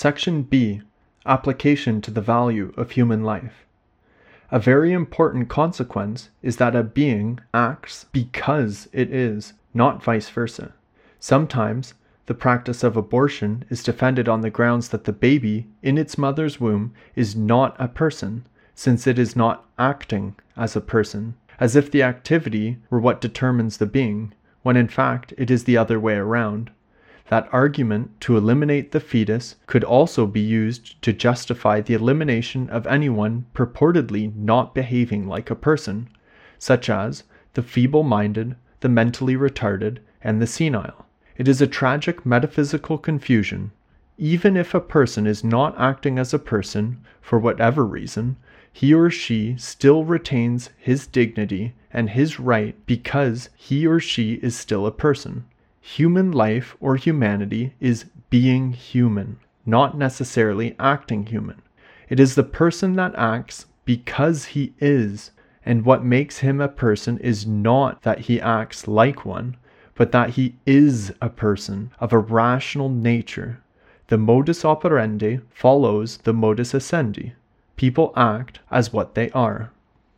Section B Application to the Value of Human Life. A very important consequence is that a being acts because it is, not vice versa. Sometimes the practice of abortion is defended on the grounds that the baby in its mother's womb is not a person, since it is not acting as a person, as if the activity were what determines the being, when in fact it is the other way around. That argument to eliminate the fetus could also be used to justify the elimination of anyone purportedly not behaving like a person, such as the feeble minded, the mentally retarded, and the senile. It is a tragic metaphysical confusion. Even if a person is not acting as a person, for whatever reason, he or she still retains his dignity and his right because he or she is still a person. Human life or humanity is being human, not necessarily acting human. It is the person that acts because he is, and what makes him a person is not that he acts like one, but that he is a person of a rational nature. The modus operandi follows the modus essendi. People act as what they are.